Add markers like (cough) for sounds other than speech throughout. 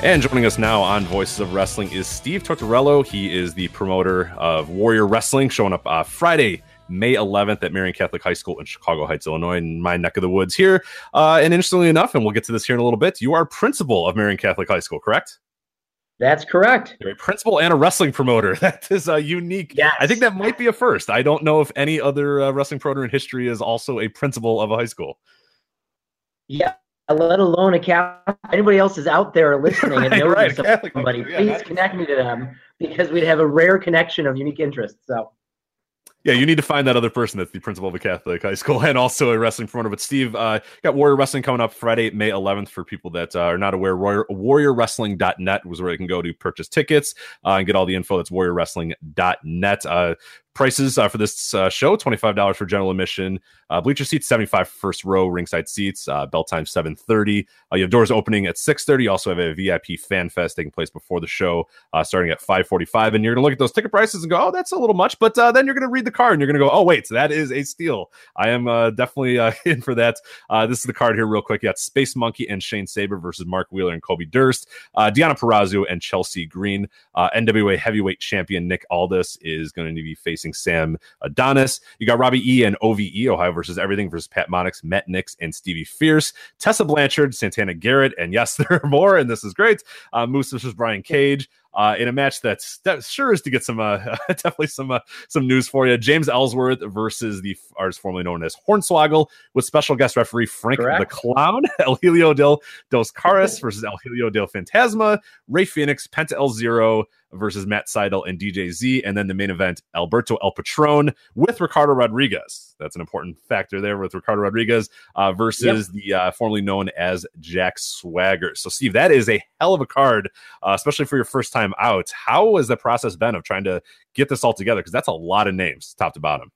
And joining us now on Voices of Wrestling is Steve Tortorello. He is the promoter of Warrior Wrestling, showing up uh, Friday, May 11th at Marian Catholic High School in Chicago Heights, Illinois, in my neck of the woods here. Uh, and interestingly enough, and we'll get to this here in a little bit, you are principal of Marian Catholic High School, correct? That's correct. You're a principal and a wrestling promoter. (laughs) That is a unique. Yes. I think that might be a first. I don't know if any other uh, wrestling promoter in history is also a principal of a high school. Yeah, let alone a Catholic. Anybody else is out there (laughs) listening and Right, knows right, Catholic somebody, yeah, please connect me to them because we'd have a rare connection of unique interests. So Yeah, you need to find that other person that's the principal of a Catholic high school (laughs) and also a wrestling promoter. But Steve, uh, got Warrior Wrestling coming up Friday, May 11th. For people that uh, are not aware, Warrior, warriorwrestling.net was where you can go to purchase tickets uh, and get all the info. That's warriorwrestling.net. Uh, prices uh, for this uh, show $25 for general admission. Uh, bleacher seats 75 first row ringside seats uh, bell time 7.30 uh, you have doors opening at 6.30 you also have a vip fan fest taking place before the show uh, starting at 5.45 and you're going to look at those ticket prices and go oh that's a little much. But then you're going to read the card and you're going to go oh wait that is a steal. I am definitely (laughs) in for that. This is the card here real quick. You got space monkey and shane saber versus mark wheeler and kobe durst. Uh, Deonna Purrazzo and Chelsea Green. NWA heavyweight champion Nick Aldis is going to be facing Sam Adonis. You got Robbie E and OVE, Ohio versus Everything versus Pat Monix, Matt Nix, and Stevie Fierce. Tessa Blanchard, Santana Garrett, and yes, (laughs) there are more, and this is great. Uh, Moose versus Brian Cage. Uh, in a match that's that sure is to get some uh, (laughs) definitely some uh, some news for you. James Ellsworth versus the artist formerly known as Hornswoggle with special guest referee Frank the Clown, (laughs) El Hijo del Dos Caras versus El Hijo del Fantasma, Rey Fenix, Penta El Zero versus Matt Sydal and DJ Z, and then the main event, Alberto El Patron with Ricardo Rodriguez. That's an important factor there with Ricardo Rodriguez uh, versus the uh, formerly known as Jack Swagger. So, Steve, that is a hell of a card, uh, especially for your first time out. How has the process been of trying to get this all together? Because that's a lot of names, top to bottom.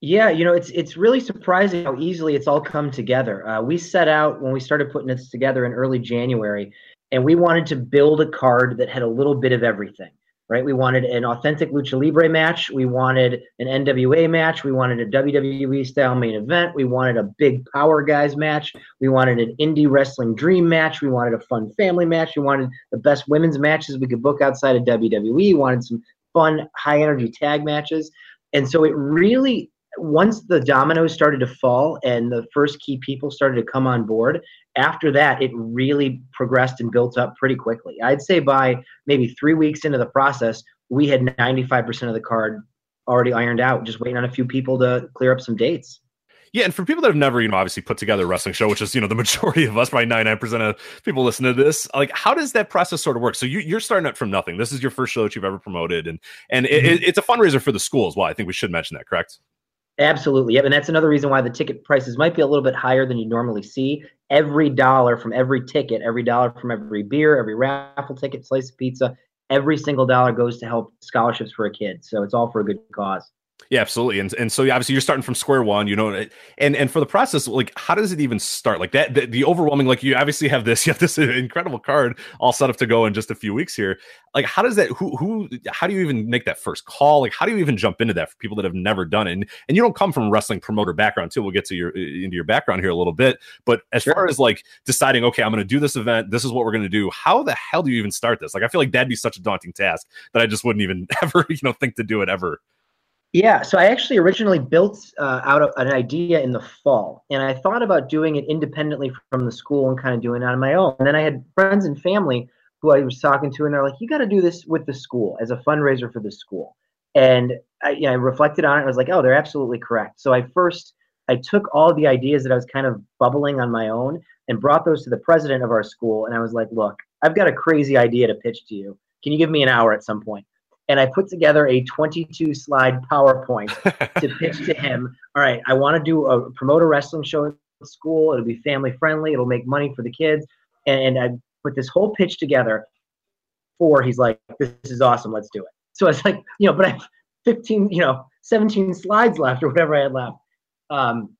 Yeah, you know, it's it's really surprising how easily it's all come together. Uh, we set out when we started putting this together in early January, and we wanted to build a card that had a little bit of everything. Right? We wanted an authentic lucha libre match. We wanted an NWA match. We wanted a WWE style main event. We wanted a big power guys match. We wanted an indie wrestling dream match. We wanted a fun family match. We wanted the best women's matches we could book outside of WWE. We wanted some fun high energy tag matches. And so it really once the dominoes started to fall and the first key people started to come on board, after that, it really progressed and built up pretty quickly. I'd say by maybe three weeks into the process, we had 95% of the card already ironed out, just waiting on a few people to clear up some dates. Yeah, and for people that have never, you know, obviously put together a wrestling show, which is, you know, the (laughs) majority of us, probably 99% of people listen to this, like, how does that process sort of work? So you, you're starting out from nothing. This is your first show that you've ever promoted, and and it, mm-hmm. it, it's a fundraiser for the school as well. I think we should mention that, correct? Absolutely. Yep. And that's another reason why the ticket prices might be a little bit higher than you normally see. Every dollar from every ticket, every dollar from every beer, every raffle ticket, slice of pizza, every single dollar goes to help scholarships for a kid. So it's all for a good cause. Yeah, absolutely. And and so obviously you're starting from square one, you know, and and for the process, like how does it even start? Like that, the, the overwhelming, like you obviously have this, (laughs) you have this incredible card all set up to go in just a few weeks here. Like how does that? Who who? How do you even make that first call? Like how do you even jump into that for people that have never done it? And, and you don't come from a wrestling promoter background too. We'll get to your into your background here a little bit. But as Sure. far as like deciding, okay, I'm going to do this event. This is what we're going to do. How the hell do you even start this? Like I feel like that'd be such a daunting task that I just wouldn't even (laughs) ever, you know, think to do it ever. Yeah, so I actually originally built uh, out of an idea in the fall, and I thought about doing it independently from the school and kind of doing it on my own. And then I had friends and family who I was talking to, and they're like, "You got to do this with the school as a fundraiser for the school." And I, you know, I reflected on it. I was like, "Oh, they're absolutely correct." So I first I took all the ideas that I was kind of bubbling on my own and brought those to the president of our school, and I was like, "Look, I've got a crazy idea to pitch to you. Can you give me an hour at some point?" And I put together a 22 slide PowerPoint (laughs) to pitch to him. All right, I want to do a promote a wrestling show at school. It'll be family friendly. It'll make money for the kids. And, and I put this whole pitch together. For he's like, this is awesome. Let's do it. So it's like, you know, but I have 15, you know, 17 slides left or whatever I had left. Um,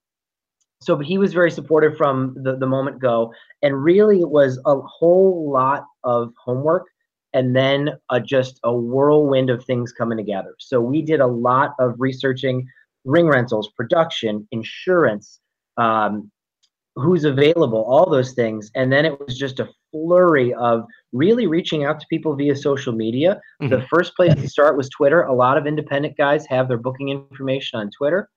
so but he was very supportive from the, the moment go and really it was a whole lot of homework and then uh, just a whirlwind of things coming together. So we did a lot of researching ring rentals, production, insurance, um, who's available, all those things. And then it was just a flurry of really reaching out to people via social media. Mm-hmm. The first place to start was Twitter. A lot of independent guys have their booking information on Twitter.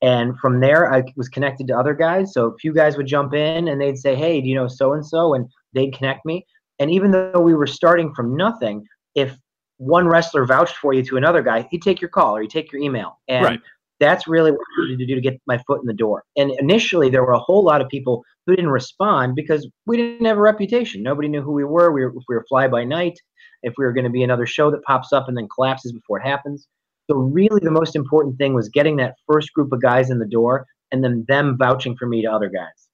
And from there, I was connected to other guys. So a few guys would jump in and they'd say, Hey, do you know so and so? And they'd connect me. And even though we were starting from nothing, if one wrestler vouched for you to another guy, he'd take your call or he'd take your email. And right. that's really what I needed to do to get my foot in the door. And initially, there were a whole lot of people who didn't respond because we didn't have a reputation. Nobody knew who we were. We were if we were fly by night, if we were going to be another show that pops up and then collapses before it happens. So really, the most important thing was getting that first group of guys in the door, and then them vouching for me to other guys.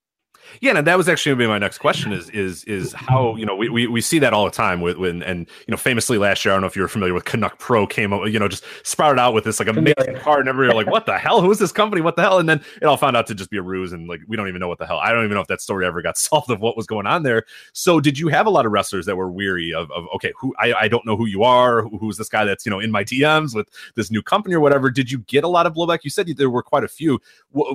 Yeah, and that was actually going to be my next question is is is how you know we, we, we see that all the time with when and you know famously last year I don't know if you were familiar with Canuck Pro came up you know just sprouted out with this like amazing car and everybody like (laughs) what the hell? Who is this company? What the hell? And then it all found out to just be a ruse and like we don't even know what the hell I don't even know if that story ever got (laughs) solved of what was going on there. So did you have a lot of wrestlers that were weary of, of okay who I, I don't know who you are who, who's this guy that's you know in my DMs with this new company or whatever did you get a lot of blowback? You said there were quite a few.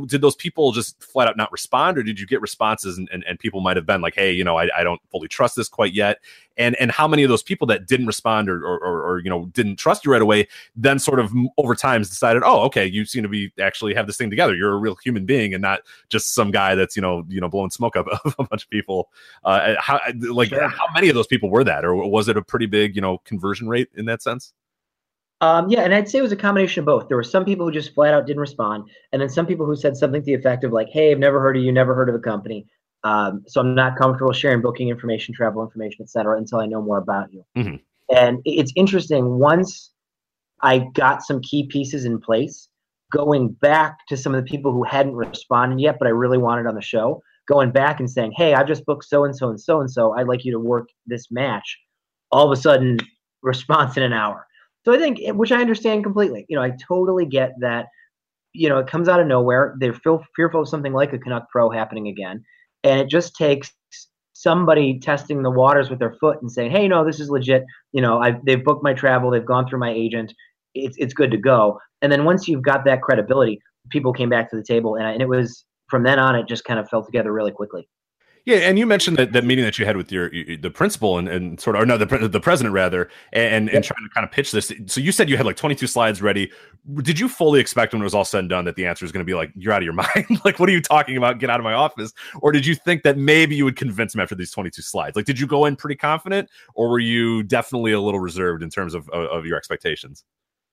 Did those people just flat out not respond or did you get responses and, and, and people might have been like, hey, you know, I, I don't fully trust this quite yet. And and how many of those people that didn't respond or, or, or, or you know didn't trust you right away then sort of over time decided, oh, okay, you seem to be actually have this thing together. You're a real human being and not just some guy that's you know you know blowing smoke up (laughs) a bunch of people. Uh, how like sure. how many of those people were that, or was it a pretty big you know conversion rate in that sense? Um, yeah, and I'd say it was a combination of both. There were some people who just flat out didn't respond, and then some people who said something to the effect of like, "Hey, I've never heard of you, never heard of the company." Um, so I'm not comfortable sharing booking information, travel information, etc., until I know more about you. Mm-hmm. And it's interesting. Once I got some key pieces in place, going back to some of the people who hadn't responded yet, but I really wanted on the show, going back and saying, "Hey, I've just booked so and so and so and so. I'd like you to work this match." All of a sudden, (laughs) response in an hour. So I think, which I understand completely. You know, I totally get that. You know, it comes out of nowhere. They're feel, fearful of something like a Canuck Pro happening again, and it just takes somebody testing the waters with their foot and saying, "Hey, no, this is legit. You know, I've, they've booked my travel. They've gone through my agent. It's it's good to go." And then once you've got that credibility, people came back to the table, and, and it was from then on, it just kind of fell together really quickly. Yeah, and you mentioned that, that meeting that you had with your the principal and, and sort of or no the the president rather, and and, trying to kind of pitch this. So you said you had like 22 slides ready. Did you fully expect when it was all said and done that the answer is going to be like you're out of your (laughs) mind? like what are you talking about? Get out of my office. Or did you think that maybe you would convince him after these 22 slides? Like did you go in pretty confident, or were you definitely a little reserved in terms of of, of your expectations?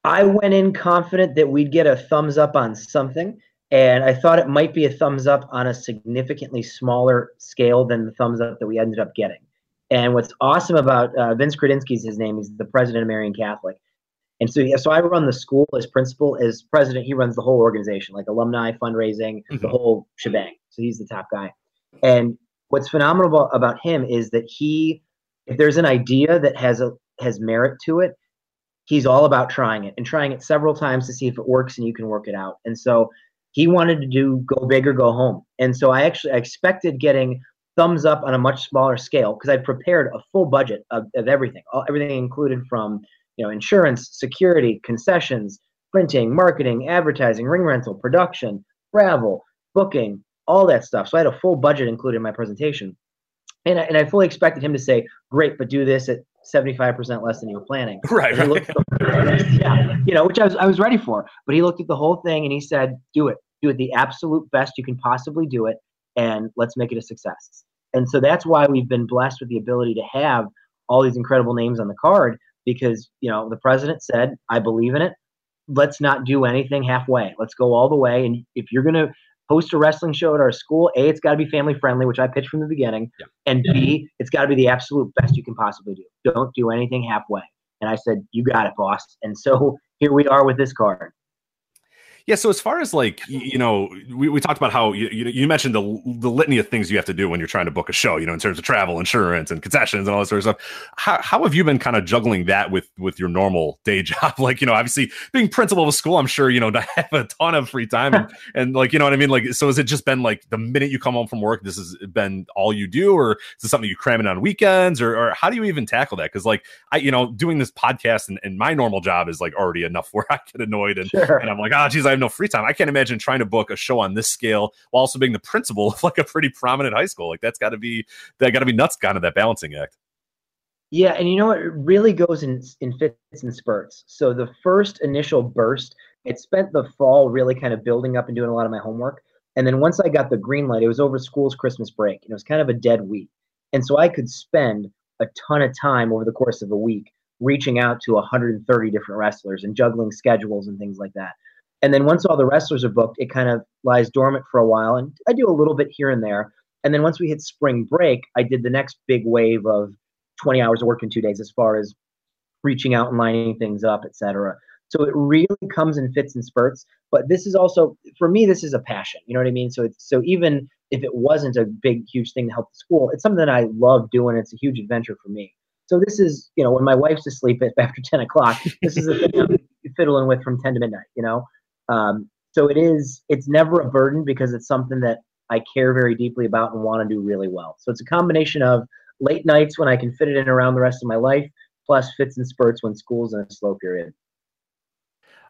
I went in confident that we'd get a thumbs up on something and I thought it might be a thumbs up on a significantly smaller scale than the thumbs up that we ended up getting. And what's awesome about uh, Vince Kredinsky's his name, he's the president of Marian Catholic. And so, yeah, so I run the school as principal. As president, he runs the whole organization, like alumni, fundraising, mm-hmm. the whole shebang. So he's the top guy. And what's phenomenal about him is that he, if there's an idea that has a has merit to it, he's all about trying it and trying it several times to see if it works and you can work it out. And so he wanted to do go big or go home. And so I actually I expected getting thumbs up on a much smaller scale because I prepared a full budget of, of everything, all, everything included from you know insurance, security, concessions, printing, marketing, advertising, ring rental, production, travel, booking, all that stuff. So I had a full budget included in my presentation. And I, and I fully expected him to say, great, but do this at 75% less than you were planning. (laughs) Right. right. yeah. You know, which I was, I was ready for. But he looked at the whole thing and he said, do it. Do it the absolute best you can possibly do it. And let's make it a success. And so that's why we've been blessed with the ability to have all these incredible names on the card because, you know, the president said, I believe in it. Let's not do anything halfway. Let's go all the way. And if you're going to host a wrestling show at our school, A, it's got to be family friendly, which I pitched from the beginning. Yeah. And B, it's got to be the absolute best you can possibly do. Don't do anything halfway. And I said, You got it, boss. And so (laughs) here we are with this card. Yeah. So as far as like you know, we, we talked about how you, you mentioned the the litany of things you have to do when you're trying to book a show. You know, in terms of travel, insurance, and concessions, and all that sort of stuff. How, how have you been kind of juggling that with with your normal day (laughs) job? Like you know, obviously being principal of a school, I'm sure you know (laughs) to have a ton of free time and, (laughs) and like you know what I mean. Like, so has it just been like the minute you come home from work, this has been all you do, or is it something you cram in on weekends, or, or how do you even tackle that? Because like I, you know, doing this podcast and, and my normal job is like already enough where I get annoyed and, sure. and I'm like, oh geez, I have no free time. I can't imagine trying to book a show on this scale while also being the principal of like a pretty prominent high school. Like that's got to be that got to be nuts, kind of that balancing act. Yeah, and you know it really goes in in fits and spurts. So the first initial burst, it spent the fall really kind of building up and doing a lot of my homework. And then once I got the green light, it was over school's Christmas break, and it was kind of a dead week. And so I could spend a ton of time over the course of a week reaching out to 130 different wrestlers and juggling schedules and things like that. And then once all the wrestlers are booked, it kind of lies dormant for a while. And I do a little bit here and there. And then once we hit spring break, I did the next big wave of 20 hours of work in two days as far as reaching out and lining things up, etc. So it really comes in fits and spurts. But this is also, for me, this is a passion. You know what I mean? So it's so even if it wasn't a big, huge thing to help the school, it's something that I love doing. It's a huge adventure for me. So this is, you know, when my wife's asleep (laughs) after 10 o'clock, this is the thing I'm fiddling with from 10 to midnight, you know? Um, so it is it's never a burden because it's something that I care very deeply about and want to do really well. So it's a combination of late nights when I can fit it in around the rest of my life, plus fits and spurts when school's in a slow period.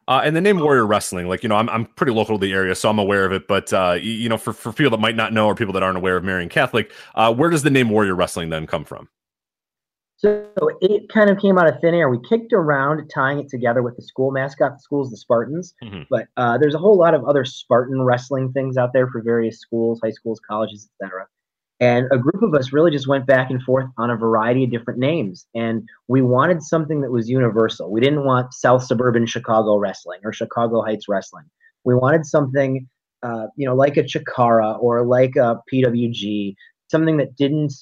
Uh, and the name Warrior Wrestling, like you know, I'm I'm pretty local to the area, so I'm aware of it. But uh, you know, for for people that might not know or people that aren't aware of Marian Catholic, uh, where does the name Warrior Wrestling then come from? So it kind of came out of thin air. We kicked around tying it together with the school mascot. The school's the Spartans, mm-hmm. but uh, there's a whole lot of other Spartan wrestling things out there for various schools, high schools, colleges, etc. And a group of us really just went back and forth on a variety of different names. And we wanted something that was universal. We didn't want South Suburban Chicago wrestling or Chicago Heights wrestling. We wanted something, uh, you know, like a Chikara or like a PWG, something that didn't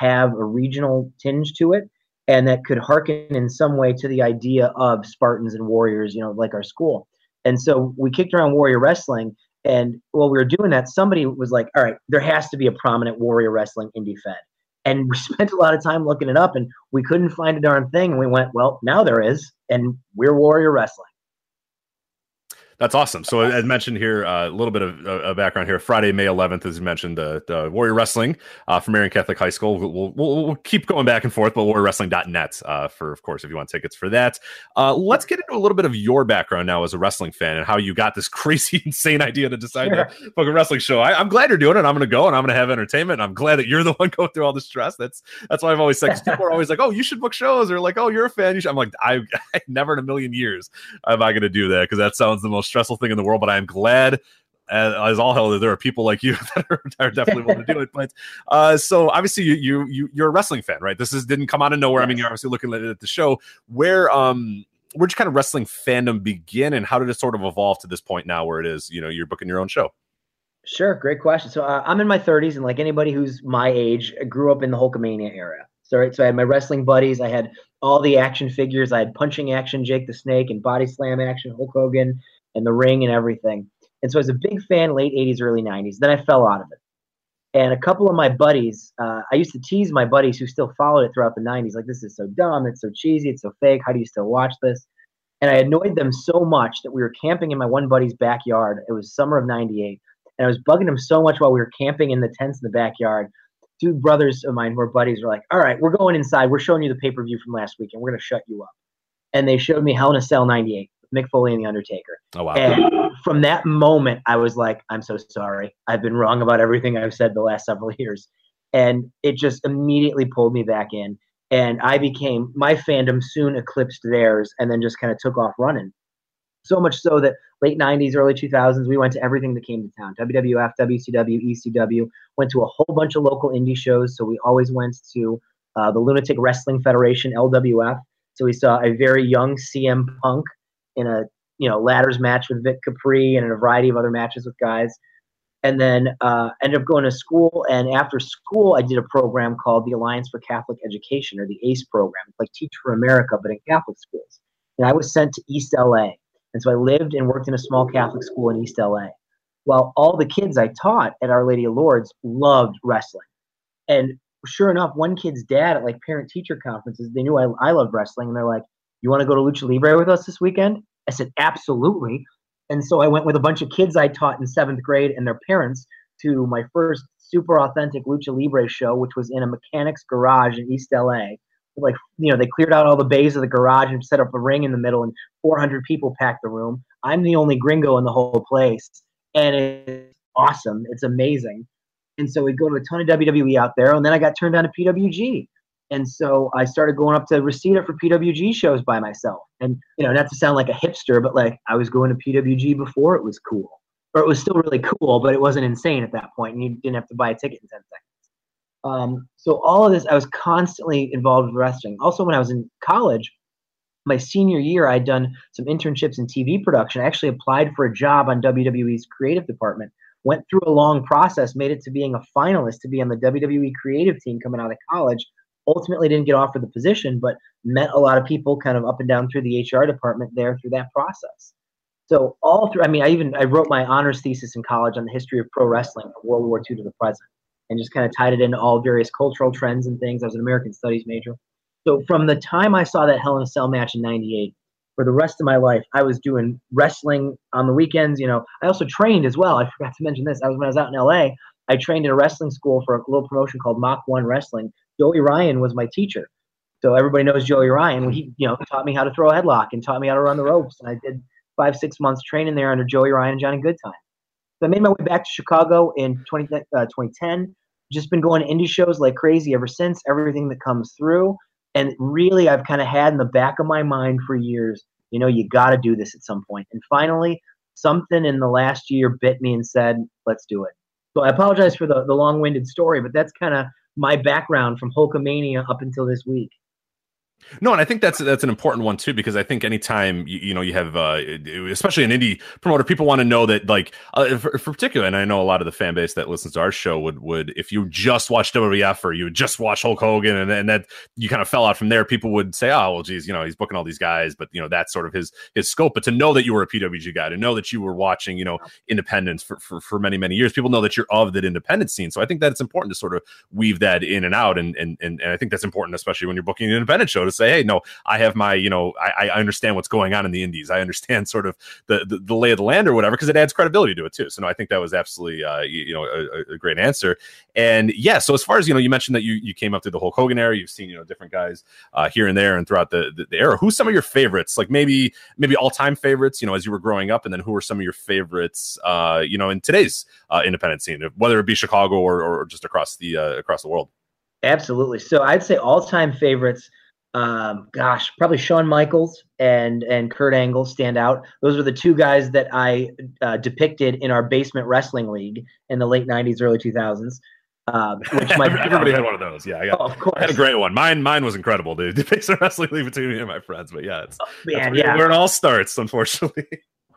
have a regional tinge to it and that could hearken in some way to the idea of Spartans and Warriors, you know, like our school. And so we kicked around Warrior Wrestling. And while we were doing that, somebody was like, all right, there has to be a prominent Warrior Wrestling indie fed. And we (laughs) spent a lot of time looking it up and we couldn't find a darn thing. And we went, well, now there is. And we're Warrior Wrestling. That's awesome. So, as mentioned here, uh, a little bit of uh, background here. Friday, May 11th, as you mentioned, the, the Warrior Wrestling uh, from Marian Catholic High School. We'll, we'll, we'll, keep going back and forth, but warriorwrestling.net uh, for, of course, if you want tickets for that. Uh, let's get into a little bit of your background now as a wrestling fan and how you got this (laughs) crazy, insane idea to decide sure. to book a wrestling show. I, am glad you're doing it. I'm going to go and I'm going to have entertainment. I'm glad that you're the (laughs) one going through all the stress. That's that's why I've always said people are always like, "Oh, you should book shows," or like, "Oh, you're a fan." You should. I'm like, I, (laughs) I never in a million years am I going to do that because that sounds the most stressful thing in the world. But I'm glad as, as, all hell that there are people like you (laughs) that are, are definitely willing to do it. (laughs) But uh, so obviously you you you you're a wrestling fan, right? This is didn't come out of nowhere. I mean, you're obviously looking at, the show. Where um where'd you kind of wrestling fandom begin, and how did it sort of evolve to this point now, where it is you know you're booking your own show? Sure, great question. So uh, I'm in my 30s, and like anybody who's my age, I grew up in the Hulkamania era. So right, so I had my wrestling buddies. I had all the action figures. I had punching action, Jake the Snake, and body slam action, Hulk Hogan, and the ring and everything. And so I was a big fan late 80s, early 90s. Then I fell out of it. And a couple of my buddies, uh, I used to tease my buddies who still followed it throughout the 90s, like, this is so dumb, it's so cheesy, it's so fake. How do you still watch this? And I annoyed them so much that we were camping in my one buddy's backyard. It was summer of 98. And I was bugging him so much while we were camping in the tents in the backyard. Two brothers of mine who are buddies were like, all right, we're going inside. We're showing you the pay per view from last week and we're going to shut you up. And they showed me Hell in a Cell 98. Mick Foley and The Undertaker. Oh wow! And from that moment, I was like, I'm so sorry. I've been wrong about everything I've said the last several (laughs) years, and it just immediately pulled me back in. And I became my fandom soon eclipsed theirs, and then just kind of took off running. So much so that late 90s, early 2000s, we went to everything that came to town WWF, WCW, ECW, went to a whole bunch of local indie shows. So we always went to uh, the Lunatic Wrestling Federation, LWF. So we saw a very young CM Punk in a you know ladders match with Vic Capri and in a variety of other matches with guys. and then uh, ended up going to school. And after school, I did a program called the Alliance for Catholic Education, or the ACE program. It's like Teach for America, but in Catholic schools. And I was sent to East LA, and so I lived and worked in a small Catholic school in East LA. While all the kids I taught at Our Lady of Lourdes loved wrestling, and sure enough, one kid's dad at like parent teacher conferences, they knew I, I loved wrestling, and they're like, "You want to go to Lucha Libre with us this weekend?" I said, "Absolutely." And so I went with a bunch of kids I taught in seventh grade and their parents to my first super authentic Lucha Libre show, which was in a mechanic's garage in East LA. Like, you know, they cleared out all the bays of the garage and set up a ring in the middle, and 400 people packed the room. I'm the only gringo in the whole place. And it's awesome. It's amazing. And so we go to a ton of WWE out there, and then I got turned on to PWG. And so I started going up to Reseda for PWG shows by myself. And, you know, not to sound like a hipster, but like I was going to PWG before it was cool. Or it was still really cool, but it wasn't insane at that point, and you didn't have to buy a ticket in 10 seconds. Um, so all of this, I was constantly involved with wrestling. Also, when I was in college, my senior year, I'd done some internships in TV production. I actually applied for a job on WWE's creative department, went through a long process, made it to being a finalist to be on the WWE creative team coming out of college, ultimately didn't get offered the position, but met a lot of people kind of up and down through the HR department there through that process. So all through, I mean, I even I wrote my honors thesis in college on the history of pro wrestling from World War II to the present, and just kind of tied it into all various cultural trends and things. I was an American Studies major, so from the time I saw that Hell in a Cell match in '98, for the rest of my life, I was doing wrestling on the weekends. You know, I also trained as well. I forgot to mention this. I was when I was out in LA. I trained at a wrestling school for a little promotion called Mach One Wrestling, Joey Ryan was my teacher. So everybody knows Joey Ryan. He, you know, taught me how to throw a headlock and taught me how to run the ropes. And I did five, six months training there under Joey Ryan and Johnny Goodtime. So I made my way back to Chicago in 20, uh, 2010. Just been going to indie shows like crazy ever since. Everything that comes through, and really, I've kind of had in the back of my mind for years. You know, you got to do this at some point. And finally, something in the last year bit me and said, "Let's do it." So I apologize for the, the long-winded story, but that's kind of my background from Hulkamania up until this week. No, and I think that's that's an important one too because I think anytime you, you know you have uh, especially an indie promoter, people want to know that like uh, for, for, particular, and I know a lot of the fan base that listens to our show would would if you just watch WWF or you just watch Hulk Hogan and, and that you kind of fell out from there, people would say, oh well, geez, you know he's booking all these guys, but you know that's sort of his his scope. But to know that you were a PWG guy, to know that you were watching, you know, independence for, for for many many years, people know that you're of that independent scene. So I think that it's important to sort of weave that in and out, and and and, and I think that's important, especially when you're booking an independent show say, hey, no, I have my, you know, I, I understand what's going on in the indies. I understand (laughs) sort of the, the, the lay of the land or whatever, because it adds credibility to it too. So no, I think that was absolutely, uh, you, you know, a, a, great answer. And yeah, so as far as, you know, you mentioned that you, you came up through the Hulk Hogan era, you've seen, you know, different guys uh, here and there and throughout the, the, the era. Who's some of your favorites? Like maybe, maybe all time favorites, you know, as you were growing up, and then who are some of your favorites, uh, you know, in today's uh, independent scene, whether it be Chicago or, or just across the, uh, across the world? Absolutely. So I'd say all time favorites um, gosh, probably Shawn Michaels and and Kurt Angle stand out. Those are the two guys that I uh, depicted in our basement wrestling league in the late '90s, early 2000s. Uh, which my (laughs) everybody had one of those. Yeah, I, got, oh, of course. I had a great one. Mine, mine was incredible, dude. The basement wrestling league between me and my friends. But yeah, it's oh, man, yeah. where it all starts, unfortunately.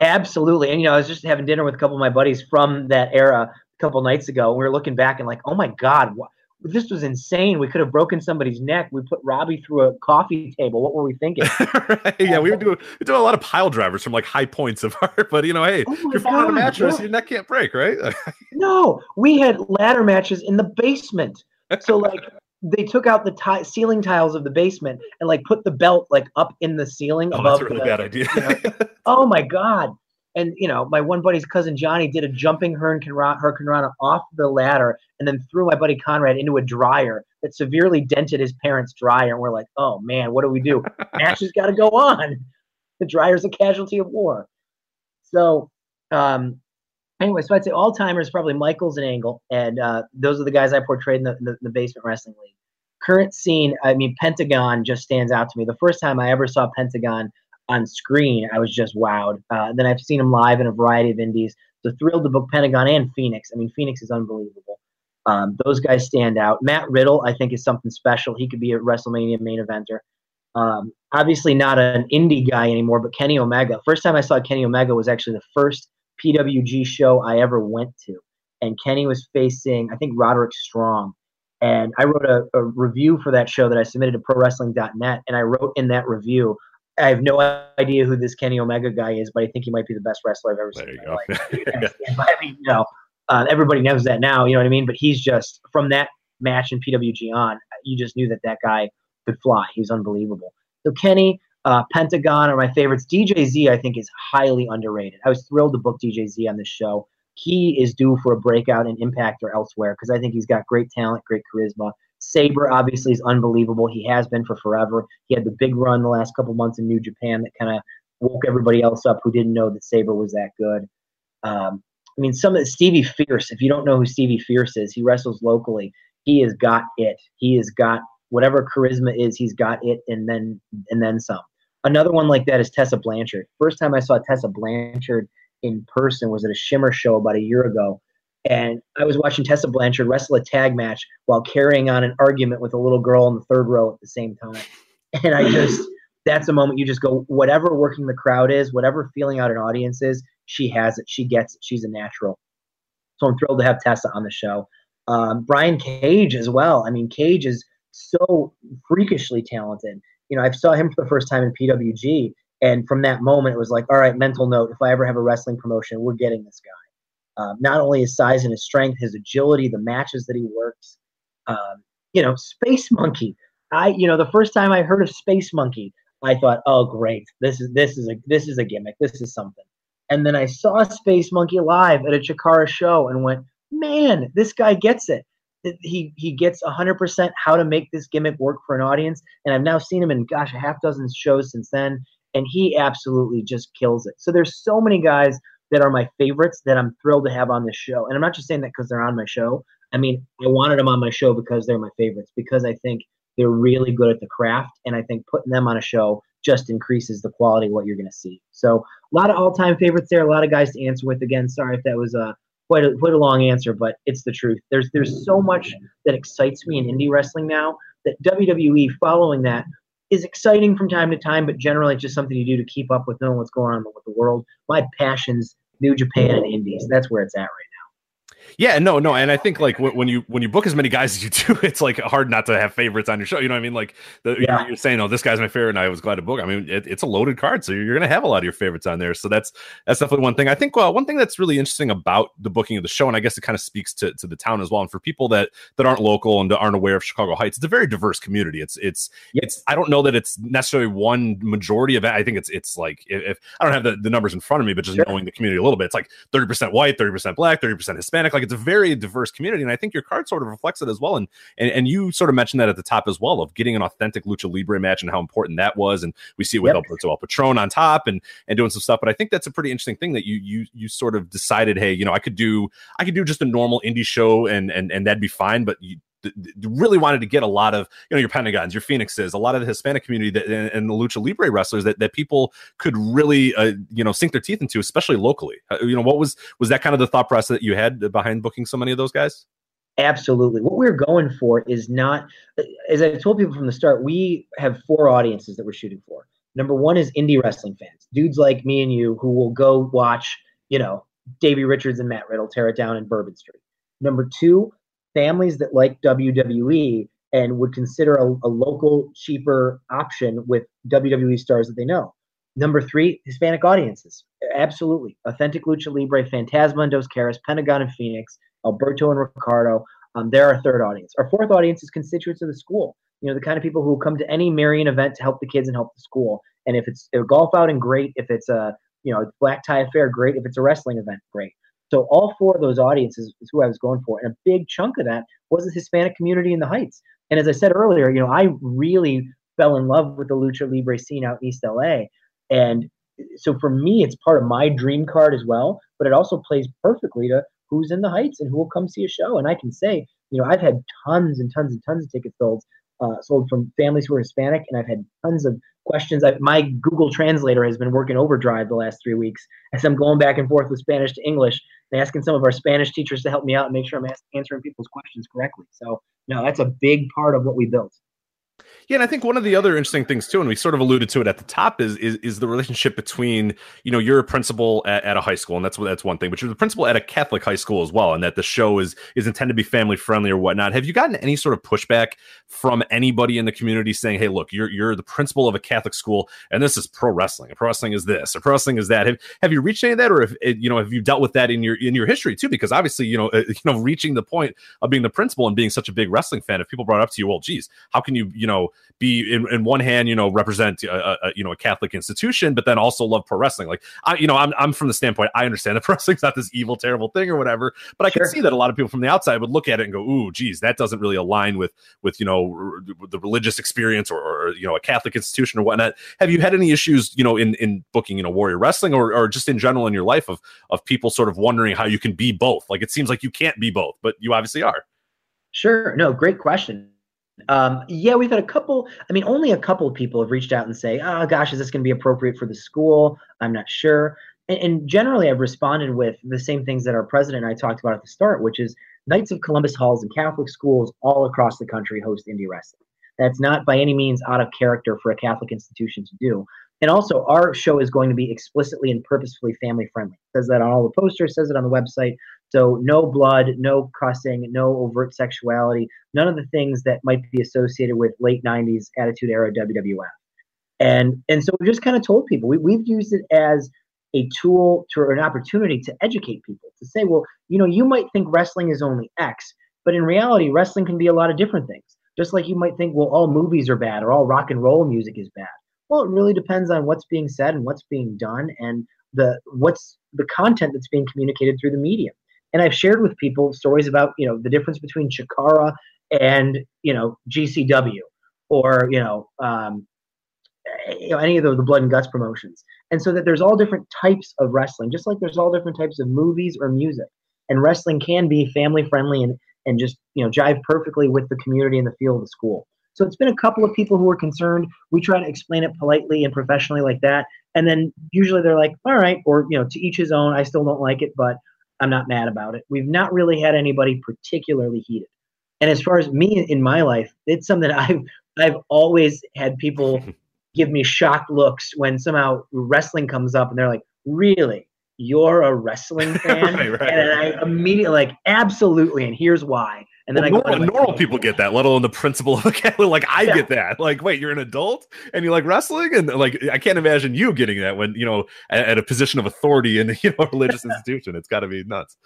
Absolutely, and you know, I was just having dinner with a couple of my buddies from that era a couple nights ago. And we were looking back and like, oh my god, what this was insane. We could have broken somebody's neck. We put Robbie through a coffee table. What were we thinking? (laughs) right. Yeah, we were doing we doing a lot of pile drivers from like high points of (laughs) art. But you know, hey, oh you're falling on a mattress, your neck can't break, right? (laughs) no, we had ladder matches in the basement. So like they took out the t- ceiling tiles of the basement and like put the belt like up in the ceiling oh, above. That's a really bad idea. You know? oh my god! And you know, my one buddy's cousin Johnny did a jumping hurricanrana off the ladder and then threw my buddy Conrad into a dryer that severely dented his parents' dryer. And we're like, oh man, what do we do? (laughs) Match has got to go on. The dryer's a casualty of war. So, um, anyway, so I'd say all timers probably Michaels and Angle, and uh, those are the guys I portrayed in the, the, the basement wrestling league. Current scene, I mean, Pentagon just stands out to me. The first time I ever saw Pentagon on screen, I was just wowed. Uh, then I've seen him live in a variety of indies. So thrilled to book Pentagon and Fenix. I mean, Fenix is unbelievable. Um, those guys stand out. Matt Riddle, I think, is something special. He could be a WrestleMania main eventer. Um, obviously, not an indie guy anymore, but Kenny Omega. First time I saw Kenny Omega was actually the first PWG show I ever went to. and Kenny was facing, I think, Roderick Strong. And I wrote a, a review for that show that I submitted to ProWrestling.net, and I wrote in that review, I have no idea who this Kenny Omega guy is, but I think he might be the best wrestler I've ever There seen. you go. (laughs) life. I mean, you know, uh, everybody knows that now. You know what I mean? But he's just from that match in PWG on, you just knew that that guy could fly. He was unbelievable. So Kenny, uh, Pentagon are my favorites. DJ Z, I think, is highly underrated. I was thrilled to book DJ Z on this show. He is due for a breakout in Impact or elsewhere because I think he's got great talent, great charisma. Sabre obviously is unbelievable. He has been for forever. He had the big run the last couple months in New Japan that kind of woke everybody else up who didn't know that Sabre was that good. Um, I mean, some of the, Stevie Fierce. If you don't know who Stevie Fierce is, he wrestles locally. He has got it. He has got whatever charisma is. He's got it, and then and then some. Another one like that is Tessa Blanchard. First time I saw Tessa Blanchard in person was at a Shimmer show about a year ago, and I was watching Tessa Blanchard wrestle a tag match while carrying on an argument with a little girl in the third row at the same time. (laughs) And I just, that's a moment you just go, whatever working the crowd is, whatever feeling out an audience is, she has it. She gets it. She's a natural. So I'm thrilled to have Tessa on the show. Um, Brian Cage as well. I mean, Cage is so freakishly talented. You know, I saw him for the first time in PWG, and from that moment, it was like, all right, mental note: if I ever have a wrestling promotion, we're getting this guy. Um, not only his size and his strength, his agility, the matches that he works. Um, you know, Space Monkey. I, you know, the first time I heard of Space Monkey, I thought, oh, great, this is this is a this is a gimmick, this is something. And then I saw Space Monkey live at a Chikara show and went, man, this guy gets it. He he gets 100% how to make this gimmick work for an audience. And I've now seen him in gosh a half dozen shows since then, and he absolutely just kills it. So there's so many guys that are my favorites that I'm thrilled to have on this show. And I'm not just saying that because they're on my show. I mean, I wanted them on my show because they're my favorites because I think they're really good at the craft, and I think putting them on a show just increases the quality of what you're going to see. So a lot of all-time favorites there, a lot of guys to answer with. Again, sorry if that was a quite a quite a long answer, but it's the truth. There's there's so much that excites me in indie wrestling now that WWE following that is exciting from time to time, but generally it's just something you do to keep up with knowing what's going on with the world. My passion's New Japan and Indies. That's where it's at right Yeah, no, no, and I think like when you when you book as many guys as you do, (laughs) it's like hard not to have favorites on your show. You know what I mean? Like the, Yeah. you're, you're saying, oh, this guy's my favorite, and I was glad to book. I mean, it, it's a loaded card, so you're gonna have a lot of your favorites on there. So that's that's definitely one thing. I think well, one thing that's really interesting about the booking of the show, and I guess it kind of speaks to, to the town as well. And for people that that aren't local and aren't aware of Chicago Heights, it's a very diverse community. It's it's it's I don't know that it's necessarily one majority of it. I think it's it's like if, if I don't have the, the numbers in front of me, but just Sure. knowing the community a little bit, it's like 30% white, 30% black, 30% Hispanic. Like it's a very diverse community. And I think your card sort of reflects it as well. And, and and you sort of mentioned that at the top as well of getting an authentic lucha libre match and how important that was. And we see it with Yep. Alberto El Patron on top and and doing some stuff. But I think that's a pretty interesting thing that you you you sort of decided, hey, you know, I could do I could do just a normal indie show and and and that'd be fine. But you really wanted to get a lot of you know your Pentagons, your Fenixes, a lot of the Hispanic community that and, and the lucha libre wrestlers that, that people could really uh, you know sink their teeth into, especially locally. Uh, you know, what was was that kind of the thought process that you had behind booking so many of those guys? Absolutely. What we're going for is not, as I told people from the start, we have four audiences that we're shooting for. Number one is indie wrestling fans, dudes like me and you who will go watch, you know, Davey Richards and Matt Riddle tear it down in Bourbon Street. Number two, families that like WWE and would consider a, a local, cheaper option with WWE stars that they know. Number three, Hispanic audiences. Absolutely. Authentic Lucha Libre, Fantasma and Dos Caras, Pentagon and Fenix, Alberto and Ricardo. Um, they're our third audience. Our fourth audience is constituents of the school. You know, the kind of people who come to any Marian event to help the kids and help the school. And if it's a golf outing, great. If it's a you know black tie affair, great. If it's a wrestling event, great. So all four of those audiences is who I was going for, and a big chunk of that was the Hispanic community in the Heights. And as I said earlier, you know, I really fell in love with the lucha libre scene out in East LA, and so for me, it's part of my dream card as well. But it also plays perfectly to who's in the Heights and who will come see a show. And I can say, you know, I've had tons and tons and tons of tickets sold, uh, sold from families who are Hispanic, and I've had tons of questions. I, my Google Translator has been working overdrive the last three weeks as I'm going back and forth with Spanish to English and asking some of our Spanish teachers to help me out and make sure I'm answering people's questions correctly. So, no, that's a big part of what we built. Yeah, and I think one of the other interesting things too, and we sort of alluded to it at the top, is is, is the relationship between you know you're a principal at, at, a high school, and that's that's one thing, but you're the principal at a Catholic high school as well, and that the show is is intended to be family friendly or whatnot. Have you gotten any sort of pushback from anybody in the community saying, "Hey, look, you're you're the principal of a Catholic school, and this is pro wrestling. Pro wrestling is this, pro wrestling is that." Have have you reached any of that, or if you know have you dealt with that in your in your history too? Because obviously, you know, uh, (laughs) you know, reaching the point of being the principal and being such a big wrestling fan, if people brought up to you, well, geez, how can you you know be in, in one hand, you know, represent a, a, you know a Catholic institution, but then also love pro wrestling. Like I, you know, I'm I'm from the standpoint I understand that (laughs) pro wrestling's not this evil, terrible thing or whatever, but I sure. can see that a lot of people from the outside would look at it and go, "Ooh, geez, that doesn't really align with with you know r- the religious experience or, or, you know a Catholic institution or whatnot." Have you had any issues, you know, in in booking you know Warrior Wrestling or or just in general in your life of of people sort of wondering how you can be both? Like it seems like you can't be both, but you obviously are. Sure. No, great question. Um, yeah, we've had a couple. I mean, only a couple of people have reached out and say, "Oh gosh, is this going to be appropriate for the school?" I'm not sure. And, and, generally, I've responded with the same things that our president and I talked about at the start, which is Knights of Columbus halls and Catholic schools all across the country host indie wrestling. That's not by any means out of character for a Catholic institution to do. And also, our show is going to be explicitly and purposefully family friendly. It says that on all the posters, says it on the website. So no blood, no cussing, no overt sexuality, none of the things that might be associated with late 90s attitude era WWF. And and so we just kind of told people we, we've used it as a tool to or an opportunity to educate people to say, well, you know, you might think wrestling is only X, but in reality, wrestling can be a lot of different things. Just like you might think, well, all movies are bad or all rock and roll music is bad. Well, it really depends on what's being said and what's being done and the what's the content that's being communicated through the medium. And I've shared with people stories about, you know, the difference between Chikara and, you know, GCW or, you know, um, you know, any of the, the blood and guts promotions. And so that there's all different types of wrestling, just like there's all different types of movies or music. And wrestling can be family friendly and, and just, you know, jive perfectly with the community and the feel of the school. So it's been a couple of people who are concerned. We try to explain it politely and professionally like that. And then usually they're like, all right, or, you know, to each his own. I still don't like it, but I'm not mad about it. We've not really had anybody particularly heated. And as far as me in my life, it's something I've I've always had people (laughs) give me shocked looks when somehow wrestling comes up and they're like, "Really? You're a wrestling (laughs) fan?" right, right, and I immediately like, "Absolutely." And here's why. And then well, I normal, normal people get that, let alone the principal of a. (laughs) Like I yeah. get that. Like, wait, you're an adult and you like wrestling, and like I can't imagine you getting that when you know at, at a position of authority in (laughs) you know a religious (laughs) institution. It's got to be nuts.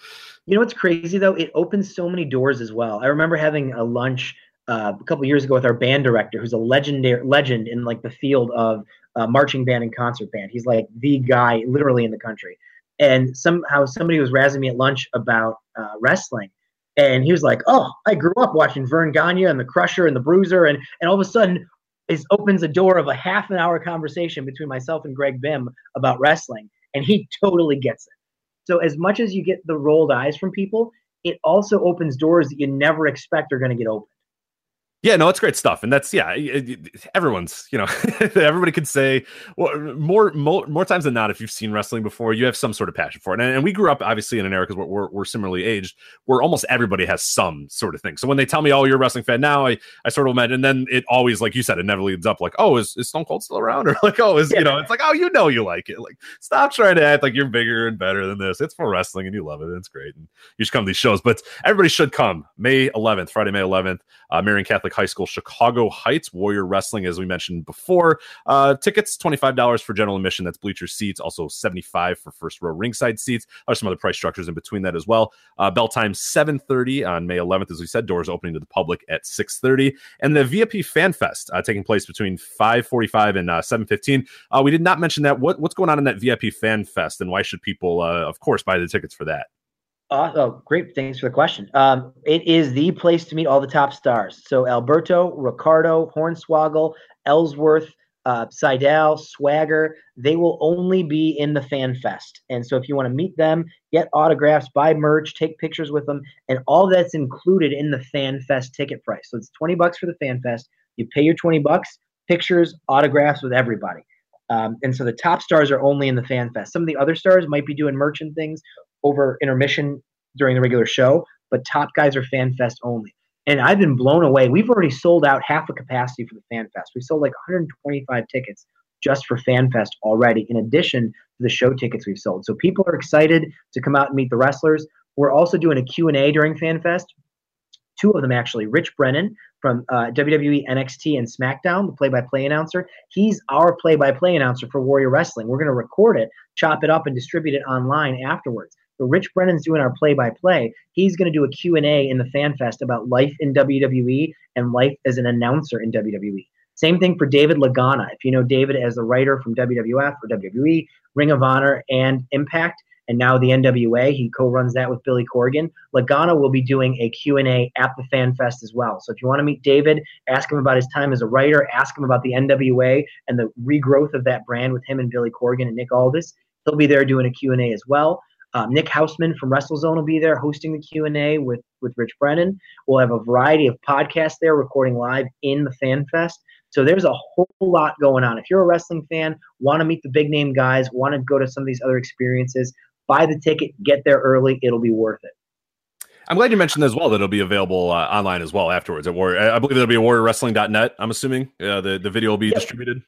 You know what's crazy though? It opens so many doors as well. I remember having a lunch uh, a couple years ago with our band director, who's a legendary legend in like the field of uh, marching band and concert band. He's like the guy, literally in the country. And somehow somebody was razzing me at lunch about uh, wrestling and he was like, "Oh, I grew up watching Verne Gagne and the Crusher and the Bruiser," and and all of a sudden, it opens a door of a half an hour conversation between myself and Greg Bimm about wrestling, and he totally gets it. So as much as you get the rolled eyes from people, it also opens doors that you never expect are going to get open. Yeah, no, it's great stuff, and that's yeah. Everyone's, you know, (laughs) everybody could say well, more, more, more times than not. If you've seen wrestling before, you have some sort of passion for it. And, and we grew up obviously in an era because we're, we're, we're similarly aged, where almost everybody has some sort of thing. So when they tell me, "Oh, you're a wrestling fan now," I, I sort of imagine, and then it always, like you said, it never leads up like, "Oh, is, is Stone Cold still around?" (laughs) Or like, "Oh, is yeah. you know?" It's like, "Oh, you know, you like it." Like, stop trying to act like you're bigger and better than this. It's for wrestling, and you love it. And it's great, and you should come to these shows. But everybody should come May 11th, Friday, May 11th, uh, Marian Catholic High School, Chicago. Chicago Heights Warrior Wrestling, as we mentioned before. Uh, tickets $25 for general admission. That's bleacher seats. Also 75 for first row ringside seats. Are some other price structures in between that as well. Uh, bell time 7:30 on May 11th, as we said. Doors opening to the public at 6:30, and the VIP Fan Fest uh, taking place between 5:45 and 7:15. Uh, uh, we did not mention that. What, what's going on in that VIP Fan Fest, and why should people, uh, of course, buy the tickets for that? Uh, oh, great. Thanks for the question. Um, it is the place to meet all the top stars. So Alberto, Ricardo, Hornswoggle, Ellsworth, uh, Sydal, Swagger, they will only be in the Fan Fest. And so if you want to meet them, get autographs, buy merch, take pictures with them, and all that's included in the Fan Fest ticket price. So it's 20 bucks for the Fan Fest. You pay your 20 bucks, pictures, autographs with everybody. Um, and so the top stars are only in the Fan Fest. Some of the other stars might be doing merch and things over intermission during the regular show, but top guys are fan fest only. and I've been blown away. We've already sold out half a capacity for the Fan Fest. We sold like 125 tickets just for FanFest already, in addition to the show tickets we've sold. So people are excited to come out and meet the wrestlers. We're also doing a Q&A during FanFest. Two of them actually. Rich Brennan from uh, WWE NXT and SmackDown, the play-by-play announcer. He's our play-by-play announcer for Warrior Wrestling. We're going to record it, chop it up, and distribute it online afterwards. So Rich Brennan's doing our play-by-play. He's going to do a Q&A in the FanFest about life in WWE and life as an announcer in WWE. Same thing for David Lagana. If you know David as a writer from WWF or WWE, Ring of Honor, and Impact, and now the NWA, he co-runs that with Billy Corgan. Lagana will be doing a Q&A at the Fan Fest as well. So if you want to meet David, ask him about his time as a writer, ask him about the NWA and the regrowth of that brand with him and Billy Corgan and Nick Aldis. He'll be there doing a Q&A as well. Um, Nick Hausman from WrestleZone will be there hosting the Q&A with, with Rich Brennan. We'll have a variety of podcasts there recording live in the Fan Fest. So there's a whole lot going on. If you're a wrestling fan, want to meet the big name guys, want to go to some of these other experiences, buy the ticket, get there early. It'll be worth it. I'm glad you mentioned as well that it'll be available uh, online as well afterwards at Warrior. I believe it'll be at warriorwrestling.net. I'm assuming uh, the the video will be yep. distributed.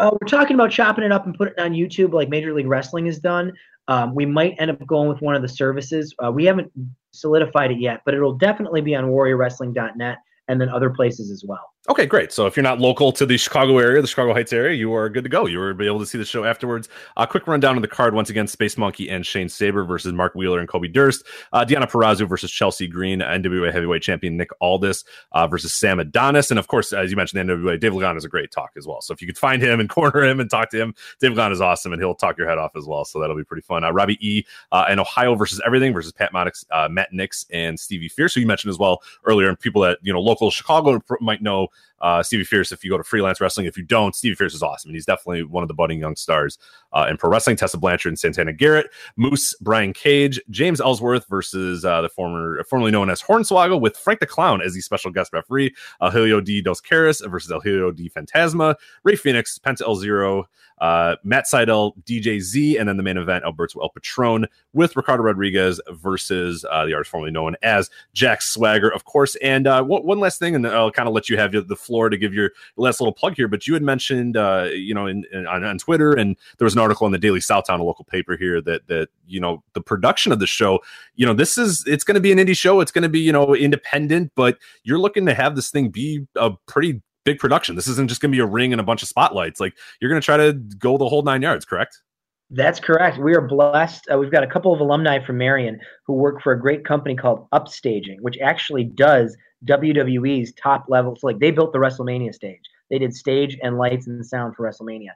Uh, we're talking about chopping it up and putting it on YouTube like Major League Wrestling has done. Um, we might end up going with one of the services. Uh, we haven't solidified it yet, but it'll definitely be on warriorwrestling.net and then other places as well. Okay, great. So if you're not local to the Chicago area, the Chicago Heights area, you are good to go. You will be able to see the show afterwards. A uh, quick rundown of the card once again: Space Monkey and Shane Sabre versus Mark Wheeler and Kobe Durst. Uh, Deonna Purrazzo versus Chelsea Green. NWA Heavyweight Champion Nick Aldis uh, versus Sam Adonis, and of course, as you mentioned, the NWA Dave Lagana is a great talk as well. So if you could find him and (laughs) corner him and talk to him, Dave Lagana is awesome, and he'll talk your head off as well. So that'll be pretty fun. Uh, Robbie E. Uh, and Ohio versus Everything versus Pat Maddox, uh, Matt Nix, and Stevie Fierce, who you mentioned as well earlier, and people that you know local Chicago might know uh, Stevie Fierce if you go to freelance wrestling. If you don't, Stevie Fierce is awesome. And he's definitely one of the budding young stars uh, in pro wrestling. Tessa Blanchard and Santana Garrett, Moose, Brian Cage, James Ellsworth versus uh, the former, formerly known as Hornswoggle with Frank the Clown as the special guest referee, uh, Hijo de Dos Caras versus El Hijo del Fantasma, Rey Fenix, Penta El Zero, uh, Matt Sydal, DJ Z, and then the main event, Alberto El Patron with Ricardo Rodriguez versus uh, the artist formerly known as Jack Swagger, of course. And uh, one last thing, and I'll kind of let you have the floor to give your last little plug here. But you had mentioned, uh, you know, in, in, on, on, Twitter, and there was an article in the Daily Southtown, a local paper here, that that you know the production of the show, you know, this is it's going to be an indie show. It's going to be you know independent, but you're looking to have this thing be a pretty big production. This isn't just going to be a ring and a bunch of spotlights. Like you're going to try to go the whole nine yards, correct? That's correct. We are blessed. Uh, we've got a couple of alumni from Marian who work for a great company called Upstaging, which actually does WWE's top level. So, like, they built the WrestleMania stage. They did stage and lights and sound for WrestleMania.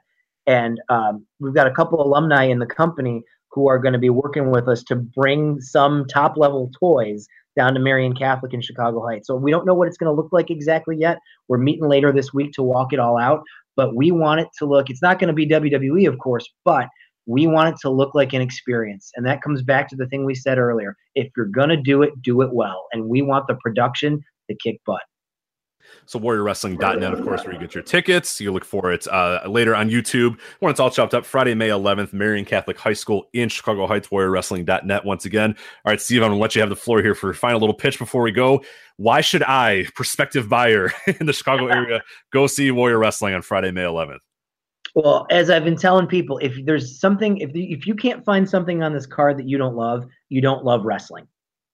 And um, we've got a couple alumni in the company who are going to be working with us to bring some top level toys down to Marian Catholic in Chicago Heights. So we don't know what it's going to look like exactly yet. We're meeting later this week to walk it all out, but we want it to look, it's not going to be WWE, of course, but we want it to look like an experience. And that comes back to the thing we said earlier. If you're going to do it, do it well. And we want the production to kick butt. So warriorwrestling.net, of course, where you get your tickets. You look for it uh, later on YouTube when it's all chopped up. Friday, May 11th, Marian Catholic High School in Chicago Heights, warriorwrestling.net once again. All right, Steve, I'm going to let you have the floor here for a final little pitch before we go. Why should I, prospective buyer (laughs) in the Chicago area, go see Warrior Wrestling on Friday, May 11th? Well, as I've been telling people, if there's something, if if you can't find something on this card that you don't love, you don't love wrestling.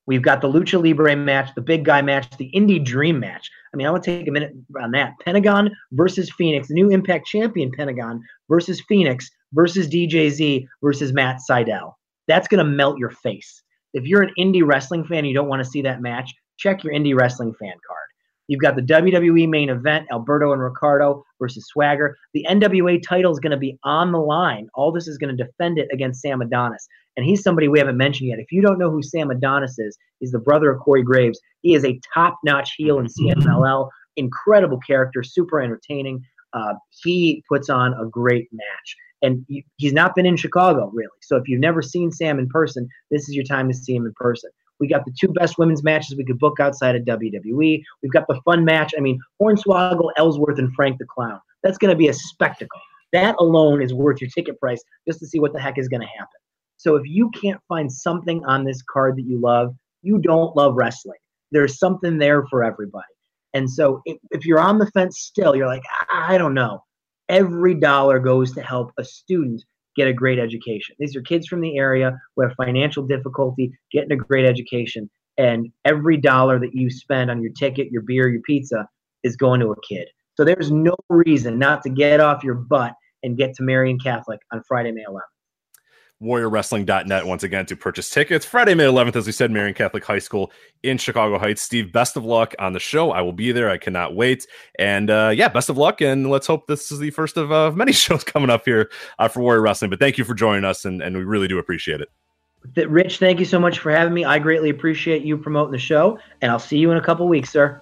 We've got the Lucha Libre match, the big guy match, the Indie Dream match. I mean, I want to take a minute on that. Pentagon versus Fenix, new Impact champion Pentagon versus Fenix versus DJZ versus Matt Sydal. That's going to melt your face. If you're an indie wrestling fan and you don't want to see that match, check your indie wrestling fan card. You've got the WWE main event, Alberto and Ricardo versus Swagger. The NWA title is going to be on the line. Aldis is going to defend it against Sam Adonis. And he's somebody we haven't mentioned yet. If you don't know who Sam Adonis is, he's the brother of Corey Graves. He is a top notch heel in CMLL. Incredible character, super entertaining. Uh, he puts on a great match. And he's not been in Chicago, really. So if you've never seen Sam in person, this is your time to see him in person. We got the two best women's matches we could book outside of WWE. We've got the fun match. I mean, Hornswoggle, Ellsworth, and Frank the Clown. That's going to be a spectacle. That alone is worth your ticket price just to see what the heck is going to happen. So if you can't find something on this card that you love, you don't love wrestling. there's something there for everybody. And so if, if you're on the fence still, you're like, I don't know. Every dollar goes to help a student get a great education. These are kids from the area who have financial difficulty getting a great education. And every dollar that you spend on your ticket, your beer, your pizza is going to a kid. So there's no reason not to get off your butt and get to Marian Catholic on Friday, May 11th warriorwrestling.net once again to purchase tickets. Friday, May 11th, as we said, Marian Catholic High School in Chicago Heights. Steve, best of luck on the show. I will be there. I cannot wait. And uh, yeah, best of luck. And let's hope this is the first of uh, many (laughs) shows coming up here uh, for Warrior Wrestling. But thank you for joining us, and, and we really do appreciate it. Rich, thank you so much for having me. I greatly appreciate you promoting the show, and I'll see you in a couple weeks, sir.